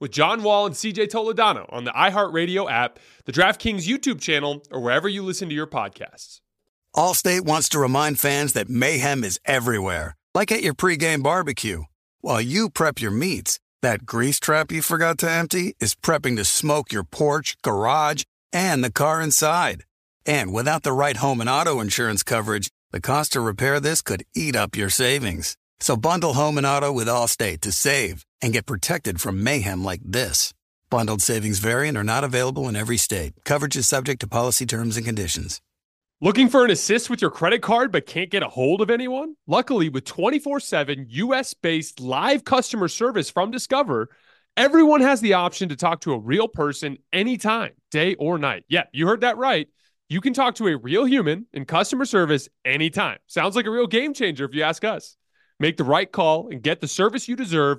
with John Wall and CJ Toledano on the iHeartRadio app, the DraftKings YouTube channel, or wherever you listen to your podcasts. Allstate wants to remind fans that mayhem is everywhere, like at your pregame barbecue. While you prep your meats, that grease trap you forgot to empty is prepping to smoke your porch, garage, and the car inside. And without the right home and auto insurance coverage, the cost to repair this could eat up your savings. So bundle home and auto with Allstate to save and get protected from mayhem like this. Bundled savings variant are not available in every state. Coverage is subject to policy terms and conditions. Looking for an assist with your credit card but can't get a hold of anyone? Luckily, with 24 7 US based live customer service from Discover, everyone has the option to talk to a real person anytime, day or night. Yeah, you heard that right. You can talk to a real human in customer service anytime. Sounds like a real game changer if you ask us. Make the right call and get the service you deserve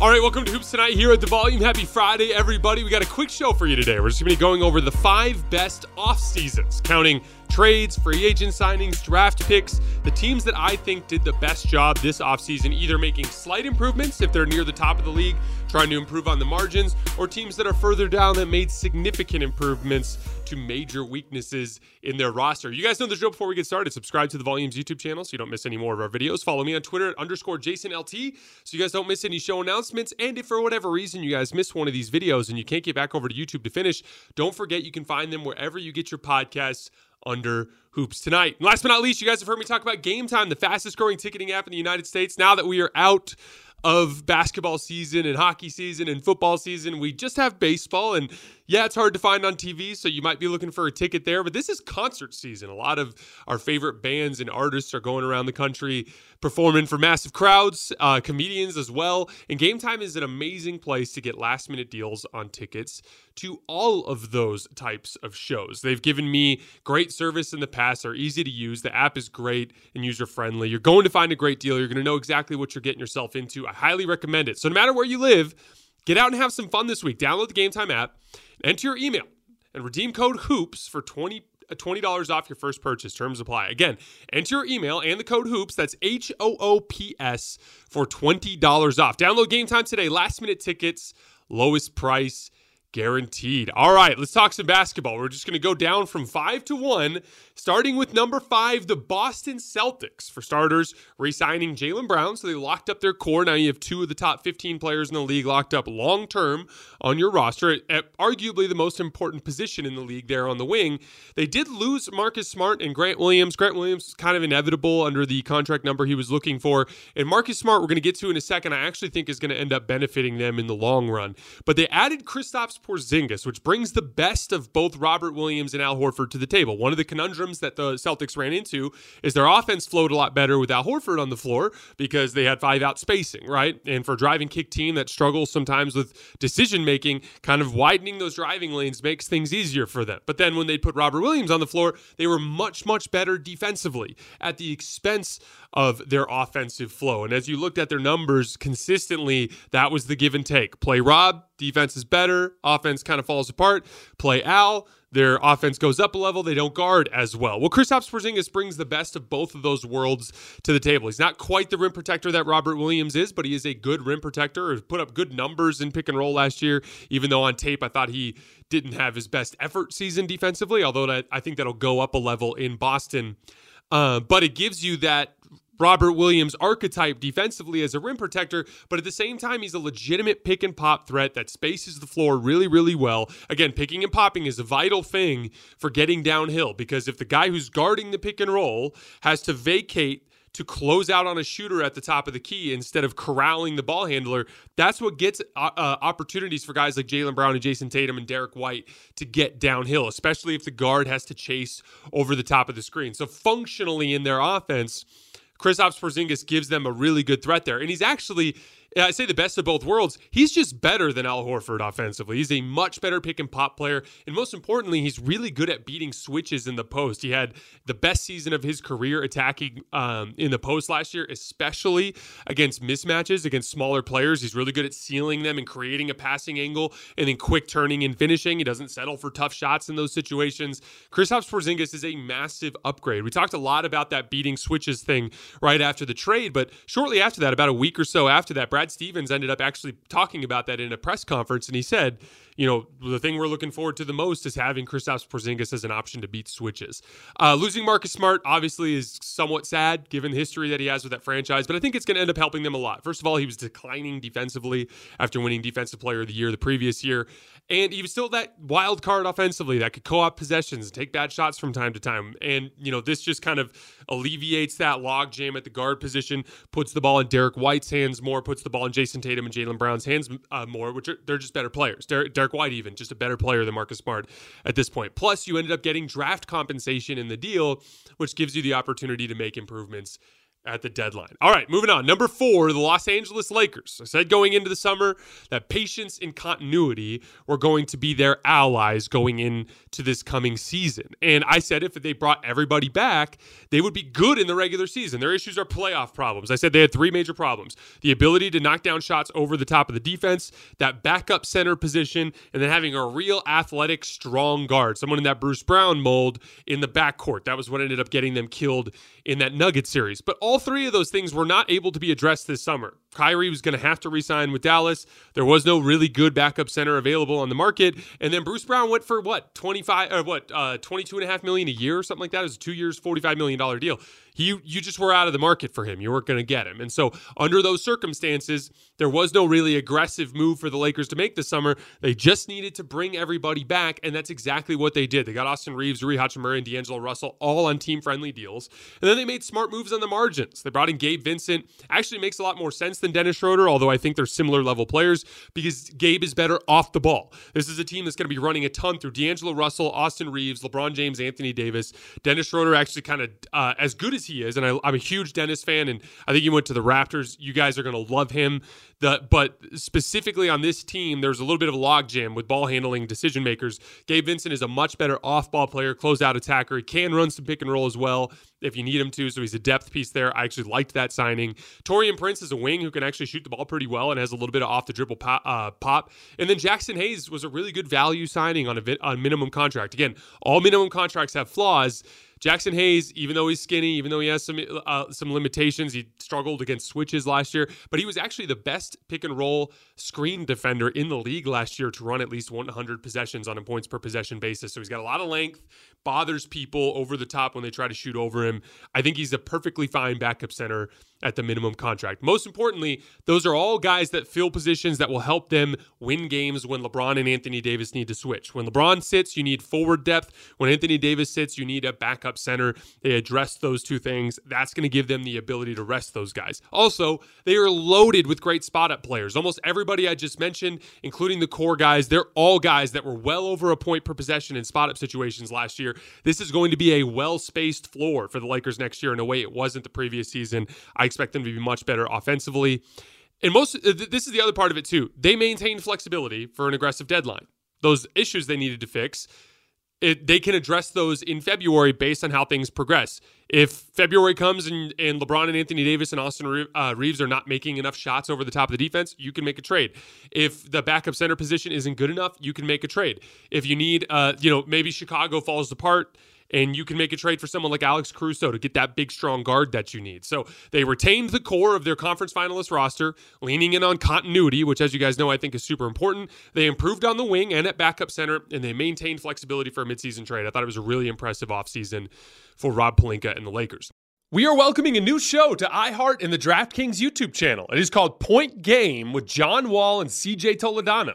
All right, welcome to Hoops Tonight here at the Volume. Happy Friday, everybody. We got a quick show for you today. We're just going to be going over the five best off seasons, counting trades, free agent signings, draft picks, the teams that I think did the best job this offseason, either making slight improvements if they're near the top of the league, trying to improve on the margins, or teams that are further down that made significant improvements to major weaknesses in their roster. You guys know the drill before we get started. Subscribe to the Volumes YouTube channel so you don't miss any more of our videos. Follow me on Twitter at underscore JasonLT so you guys don't miss any show announcements. And if for whatever reason you guys miss one of these videos and you can't get back over to YouTube to finish, don't forget you can find them wherever you get your podcasts under hoops tonight. And last but not least, you guys have heard me talk about Game Time, the fastest growing ticketing app in the United States. Now that we are out of basketball season and hockey season and football season, we just have baseball. And yeah, it's hard to find on TV, so you might be looking for a ticket there. But this is concert season. A lot of our favorite bands and artists are going around the country performing for massive crowds, uh, comedians as well. And Game Time is an amazing place to get last minute deals on tickets to all of those types of shows. They've given me great service in the past, they're easy to use. The app is great and user friendly. You're going to find a great deal. You're going to know exactly what you're getting yourself into. I highly recommend it. So, no matter where you live, get out and have some fun this week. Download the Game Time app, enter your email, and redeem code HOOPS for 20 uh, $20 off your first purchase. Terms apply. Again, enter your email and the code HOOPS, that's H O O P S, for $20 off. Download game time today. Last minute tickets, lowest price guaranteed. All right, let's talk some basketball. We're just going to go down from five to one, starting with number five, the Boston Celtics. For starters, re signing Jaylen Brown. So they locked up their core. Now you have two of the top 15 players in the league locked up long term on your roster at arguably the most important position in the league there on the wing. They did lose Marcus Smart and Grant Williams. Grant Williams is kind of inevitable under the contract number he was looking for. And Marcus Smart, we're going to get to in a second, I actually think is going to end up benefiting them in the long run. But they added Kristaps Porzingis, which brings the best of both Robert Williams and Al Horford to the table. One of the conundrums that the Celtics ran into is their offense flowed a lot better with Al Horford on the floor because they had five out spacing, right? And for a driving kick team that struggles sometimes with decision making, kind of widening those driving lanes makes things easier for them. But then when they put Robert Williams on the floor, they were much, much better defensively at the expense of their offensive flow. And as you looked at their numbers consistently, that was the give and take. Play Rob, defense is better, offense kind of falls apart. Play Al, their offense goes up a level. They don't guard as well. Well, Kristaps Porzingis brings the best of both of those worlds to the table. He's not quite the rim protector that Robert Williams is, but he is a good rim protector. He put up good numbers in pick and roll last year, even though on tape I thought he didn't have his best effort season defensively, although that, I think that'll go up a level in Boston. Uh, but it gives you that Robert Williams archetype defensively as a rim protector, but at the same time, he's a legitimate pick and pop threat that spaces the floor really, really well. Again, picking and popping is a vital thing for getting downhill because if the guy who's guarding the pick and roll has to vacate to close out on a shooter at the top of the key instead of corralling the ball handler. That's what gets uh, uh, opportunities for guys like Jaylen Brown and Jayson Tatum and Derrick White to get downhill, especially if the guard has to chase over the top of the screen. So functionally in their offense, Kristaps Porzingis gives them a really good threat there, and he's actually I say the best of both worlds. He's just better than Al Horford offensively. He's a much better pick and pop player. And most importantly, he's really good at beating switches in the post. He had the best season of his career attacking um, in the post last year, especially against mismatches, against smaller players. He's really good at sealing them and creating a passing angle and then quick turning and finishing. He doesn't settle for tough shots in those situations. Kristaps Porzingis is a massive upgrade. We talked a lot about that beating switches thing right after the trade, but shortly after that, about a week or so after that, Brad Stevens ended up actually talking about that in a press conference, and he said, you know, the thing we're looking forward to the most is having Kristaps Porzingis as an option to beat switches. Uh, losing Marcus Smart obviously is somewhat sad given the history that he has with that franchise, but I think it's going to end up helping them a lot. First of all, he was declining defensively after winning Defensive Player of the Year the previous year, and he was still that wild card offensively that could co-op possessions and take bad shots from time to time. And you know, this just kind of alleviates that logjam at the guard position, puts the ball in Derrick White's hands more, puts the ball in Jayson Tatum and Jaylen Brown's hands uh, more, which are they're just better players. Derrick, Derrick White even just a better player than Marcus Smart at this point. Plus, you ended up getting draft compensation in the deal, which gives you the opportunity to make improvements at the deadline. All right, moving on. Number four, the Los Angeles Lakers. I said going into the summer that patience and continuity were going to be their allies going into this coming season. And I said if they brought everybody back, they would be good in the regular season. Their issues are playoff problems. I said they had three major problems the ability to knock down shots over the top of the defense, that backup center position, and then having a real athletic, strong guard, someone in that Bruce Brown mold in the backcourt. That was what ended up getting them killed in that Nugget series. But all three of those things were not able to be addressed this summer. Kyrie was going to have to resign with Dallas. There was no really good backup center available on the market. And then Bruce Brown went for what, 25 or uh, what, uh, 22 and a half million a year or something like that. It was a two years, $45 million deal you you just were out of the market for him. You weren't going to get him. And so under those circumstances, there was no really aggressive move for the Lakers to make this summer. They just needed to bring everybody back, and that's exactly what they did. They got Austin Reaves, Rui Hachimura, and D'Angelo Russell all on team-friendly deals. And then they made smart moves on the margins. They brought in Gabe Vincent. Actually makes a lot more sense than Dennis Schroeder, although I think they're similar level players because Gabe is better off the ball. This is a team that's going to be running a ton through D'Angelo Russell, Austin Reaves, LeBron James, Anthony Davis. Dennis Schroeder actually kind of uh, as good as he is, and I, am a huge Dennis fan, and I think he went to the Raptors. You guys are going to love him. The but specifically on this team, there's a little bit of a logjam with ball handling decision makers. Gabe Vincent is a much better off ball player, closeout attacker. He can run some pick and roll as well if you need him to. So he's a depth piece there. I actually liked that signing. Taurean Prince is a wing who can actually shoot the ball pretty well and has a little bit of off the dribble pop. Uh, pop. And then Jaxson Hayes was a really good value signing on a, on minimum contract. Again, all minimum contracts have flaws. Jaxson Hayes, even though he's skinny, even though he has some uh, some limitations, he struggled against switches last year, but he was actually the best pick and roll screen defender in the league last year to run at least 100 possessions on a points per possession basis. So he's got a lot of length, bothers people over the top when they try to shoot over him. I think he's a perfectly fine backup center at the minimum contract. Most importantly, those are all guys that fill positions that will help them win games when LeBron and Anthony Davis need to switch. When LeBron sits, you need forward depth. When Anthony Davis sits, you need a backup center. They address those two things. That's going to give them the ability to rest those guys. Also, they are loaded with great spot up players. Almost everybody I just mentioned, including the core guys, they're all guys that were well over a point per possession in spot up situations last year. This is going to be a well spaced floor for the Lakers next year in a way it wasn't the previous season. I expect them to be much better offensively. And most uh, this is the other part of it too. They maintained flexibility for an aggressive deadline. Those issues they needed to fix, it, they can address those in February based on how things progress. If February comes and, and LeBron and Anthony Davis and Austin Reaves are not making enough shots over the top of the defense, you can make a trade. If the backup center position isn't good enough, you can make a trade. If you need, uh, you know, maybe Chicago falls apart and you can make a trade for someone like Alex Caruso to get that big, strong guard that you need. So they retained the core of their conference finalist roster, leaning in on continuity, which, as you guys know, I think is super important. They improved on the wing and at backup center, and they maintained flexibility for a midseason trade. I thought it was a really impressive offseason for Rob Pelinka and the Lakers. We are welcoming a new show to iHeart and the DraftKings YouTube channel. It is called Point Game with John Wall and CJ Toledano.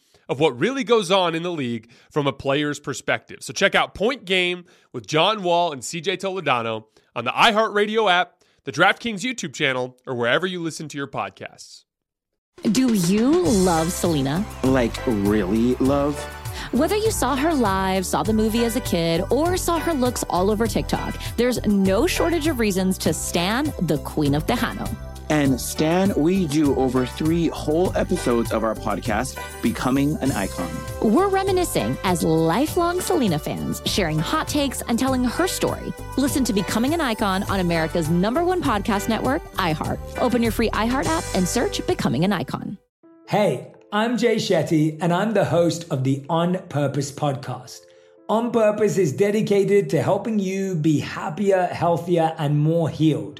of what really goes on in the league from a player's perspective. So check out Point Game with John Wall and CJ Toledano on the iHeartRadio app, the DraftKings YouTube channel, or wherever you listen to your podcasts. Do you love Selena? Like, really love? Whether you saw her live, saw the movie as a kid, or saw her looks all over TikTok, there's no shortage of reasons to stan the Queen of Tejano. And Stan, we do over three whole episodes of our podcast, Becoming an Icon. We're reminiscing as lifelong Selena fans, sharing hot takes and telling her story. Listen to Becoming an Icon on America's number one podcast network, iHeart. Open your free iHeart app and search Becoming an Icon. Hey, I'm Jay Shetty, and I'm the host of the On Purpose podcast. On Purpose is dedicated to helping you be happier, healthier, and more healed.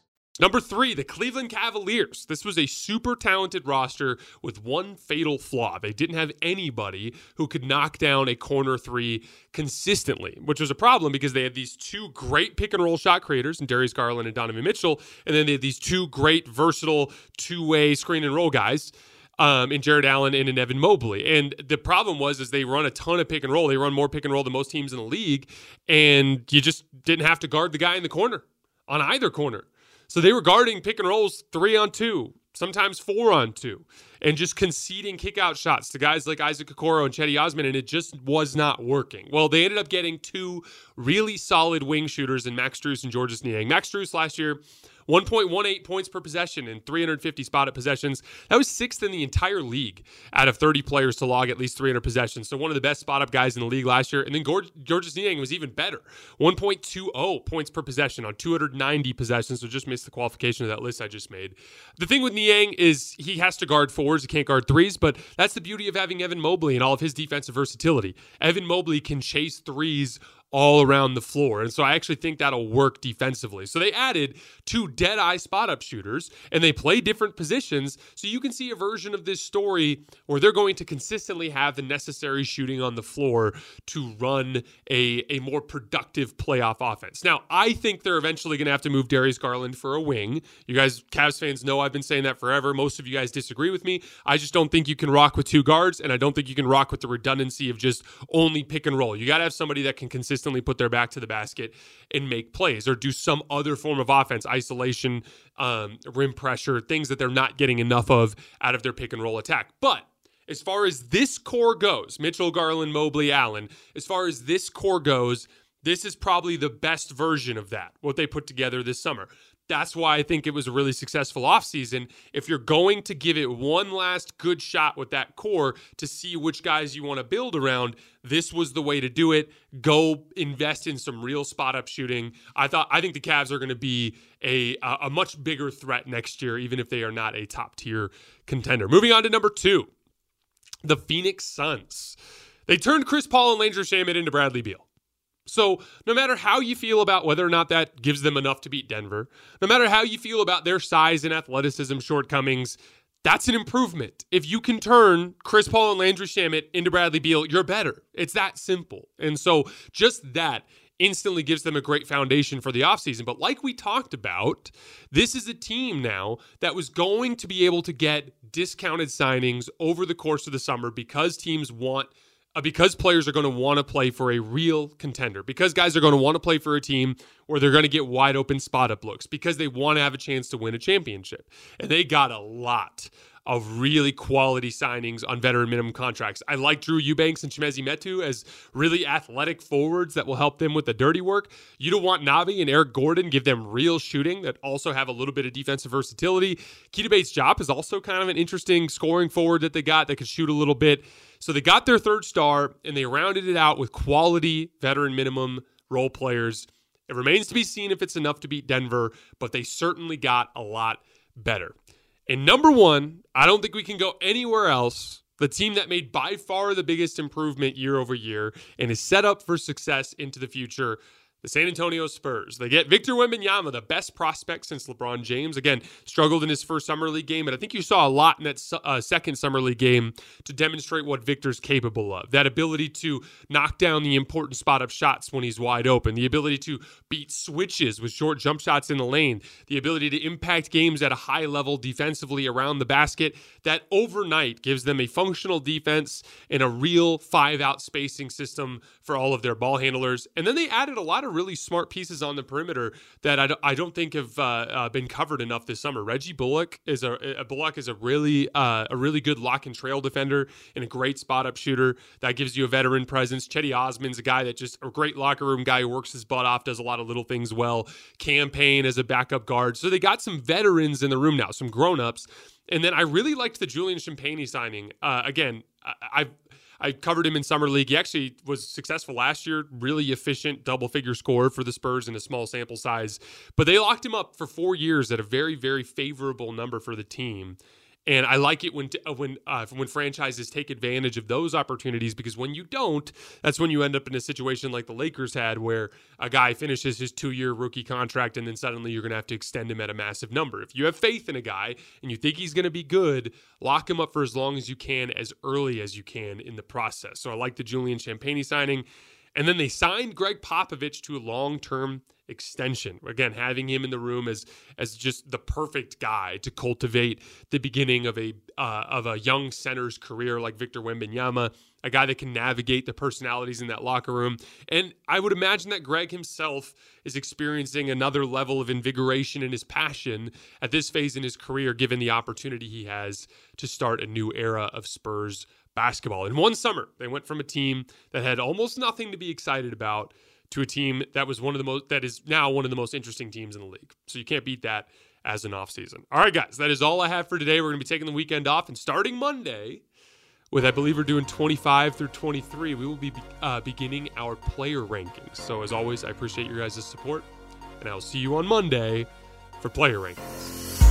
Number three, the Cleveland Cavaliers. This was a super talented roster with one fatal flaw. They didn't have anybody who could knock down a corner three consistently, which was a problem because they had these two great pick and roll shot creators in Darius Garland and Donovan Mitchell, and then they had these two great versatile two way screen and roll guys. Um, in Jarrett Allen and Evan Mobley. And the problem was is they run a ton of pick and roll. They run more pick and roll than most teams in the league, and you just didn't have to guard the guy in the corner on either corner. So they were guarding pick and rolls three on two, sometimes four on two, and just conceding kickout shots to guys like Isaac Okoro and Cedi Osman, and it just was not working. Well, they ended up getting two really solid wing shooters in Max Strus and Georges Niang. Max Strus last year 1.18 points per possession and 350 spotted possessions. That was sixth in the entire league out of 30 players to log at least 300 possessions. So one of the best spot up guys in the league last year. And then Georges Niang was even better 1.20 points per possession on 290 possessions. So just missed the qualification of that list I just made. The thing with Niang is he has to guard fours, he can't guard threes, but that's the beauty of having Evan Mobley and all of his defensive versatility. Evan Mobley can chase threes all around the floor. And so I actually think that'll work defensively. So they added two dead eye spot up shooters and they play different positions. So you can see a version of this story where they're going to consistently have the necessary shooting on the floor to run a, a more productive playoff offense. Now, I think they're eventually going to have to move Darius Garland for a wing. You guys, Cavs fans, know I've been saying that forever. Most of you guys disagree with me. I just don't think you can rock with two guards, and I don't think you can rock with the redundancy of just only pick and roll. You got to have somebody that can consistently consistently put their back to the basket and make plays or do some other form of offense, isolation, um, rim pressure, things that they're not getting enough of out of their pick and roll attack. But as far as this core goes, Mitchell, Garland, Mobley, Allen, as far as this core goes, this is probably the best version of that, what they put together this summer that's why I think it was a really successful offseason. If you're going to give it one last good shot with that core to see which guys you want to build around, this was the way to do it. Go invest in some real spot up shooting. I thought I think the Cavs are going to be a a much bigger threat next year, even if they are not a top tier contender. Moving on to number two, the Phoenix Suns. They turned Chris Paul and Landry Shamet into Bradley Beal. So, no matter how you feel about whether or not that gives them enough to beat Denver, no matter how you feel about their size and athleticism shortcomings, that's an improvement. If you can turn Chris Paul and Landry Shamet into Bradley Beal, you're better. It's that simple. And so, just that instantly gives them a great foundation for the offseason. But like we talked about, this is a team now that was going to be able to get discounted signings over the course of the summer because teams want – Uh, because players are going to want to play for a real contender, because guys are going to want to play for a team where they're going to get wide open spot up looks, because they want to have a chance to win a championship. And they got a lot of really quality signings on veteran minimum contracts. I like Drew Eubanks and Chimezie Metu as really athletic forwards that will help them with the dirty work. Yuta Watanabe and Eric Gordon give them real shooting that also have a little bit of defensive versatility. Keita Bates-Diop is also kind of an interesting scoring forward that they got that could shoot a little bit. So they got their third star and they rounded it out with quality veteran minimum role players. It remains to be seen if it's enough to beat Denver, but they certainly got a lot better. And number one, I don't think we can go anywhere else. The team that made by far the biggest improvement year over year and is set up for success into the future the San Antonio Spurs. They get Victor Wembanyama, the best prospect since LeBron James. Again, struggled in his first summer league game, but I think you saw a lot in that uh, second summer league game to demonstrate what Victor's capable of. That ability to knock down the important spot up shots when he's wide open, the ability to beat switches with short jump shots in the lane, the ability to impact games at a high level defensively around the basket. That overnight gives them a functional defense and a real five out spacing system for all of their ball handlers. And then they added a lot of really smart pieces on the perimeter that I don't, I don't think have uh, uh, been covered enough this summer. Reggie Bullock is a, a Bullock is a really uh, a really good lock and trail defender and a great spot up shooter that gives you a veteran presence. Cedi Osman's a guy that just a great locker room guy who works his butt off, does a lot of little things well. Cam Payne as a backup guard. So they got some veterans in the room now, some grown ups. And then I really liked the Julian Champagnie signing. Uh, again, I, I've I covered him in summer league. He actually was successful last year, really efficient double figure score for the Spurs in a small sample size. But they locked him up for four years at a very, very favorable number for the team. And I like it when uh, when uh, when franchises take advantage of those opportunities because when you don't, that's when you end up in a situation like the Lakers had, where a guy finishes his two year rookie contract and then suddenly you're going to have to extend him at a massive number. If you have faith in a guy and you think he's going to be good, lock him up for as long as you can, as early as you can in the process. So I like the Julian Champagnie signing. And then they signed Gregg Popovich to a long term extension. Again, having him in the room as as just the perfect guy to cultivate the beginning of a uh, of a young center's career like Victor Wembanyama, a guy that can navigate the personalities in that locker room. And I would imagine that Gregg himself is experiencing another level of invigoration in his passion at this phase in his career, given the opportunity he has to start a new era of Spurs basketball. In one summer, they went from a team that had almost nothing to be excited about to a team that was one of the most that is now one of the most interesting teams in the league. So you can't beat that as an offseason. All right, guys, that is all I have for today. We're going to be taking the weekend off and starting Monday with I believe we're doing 25 through 23. We will be uh, beginning our player rankings. So as always, I appreciate your guys' support, and I'll see you on Monday for player rankings.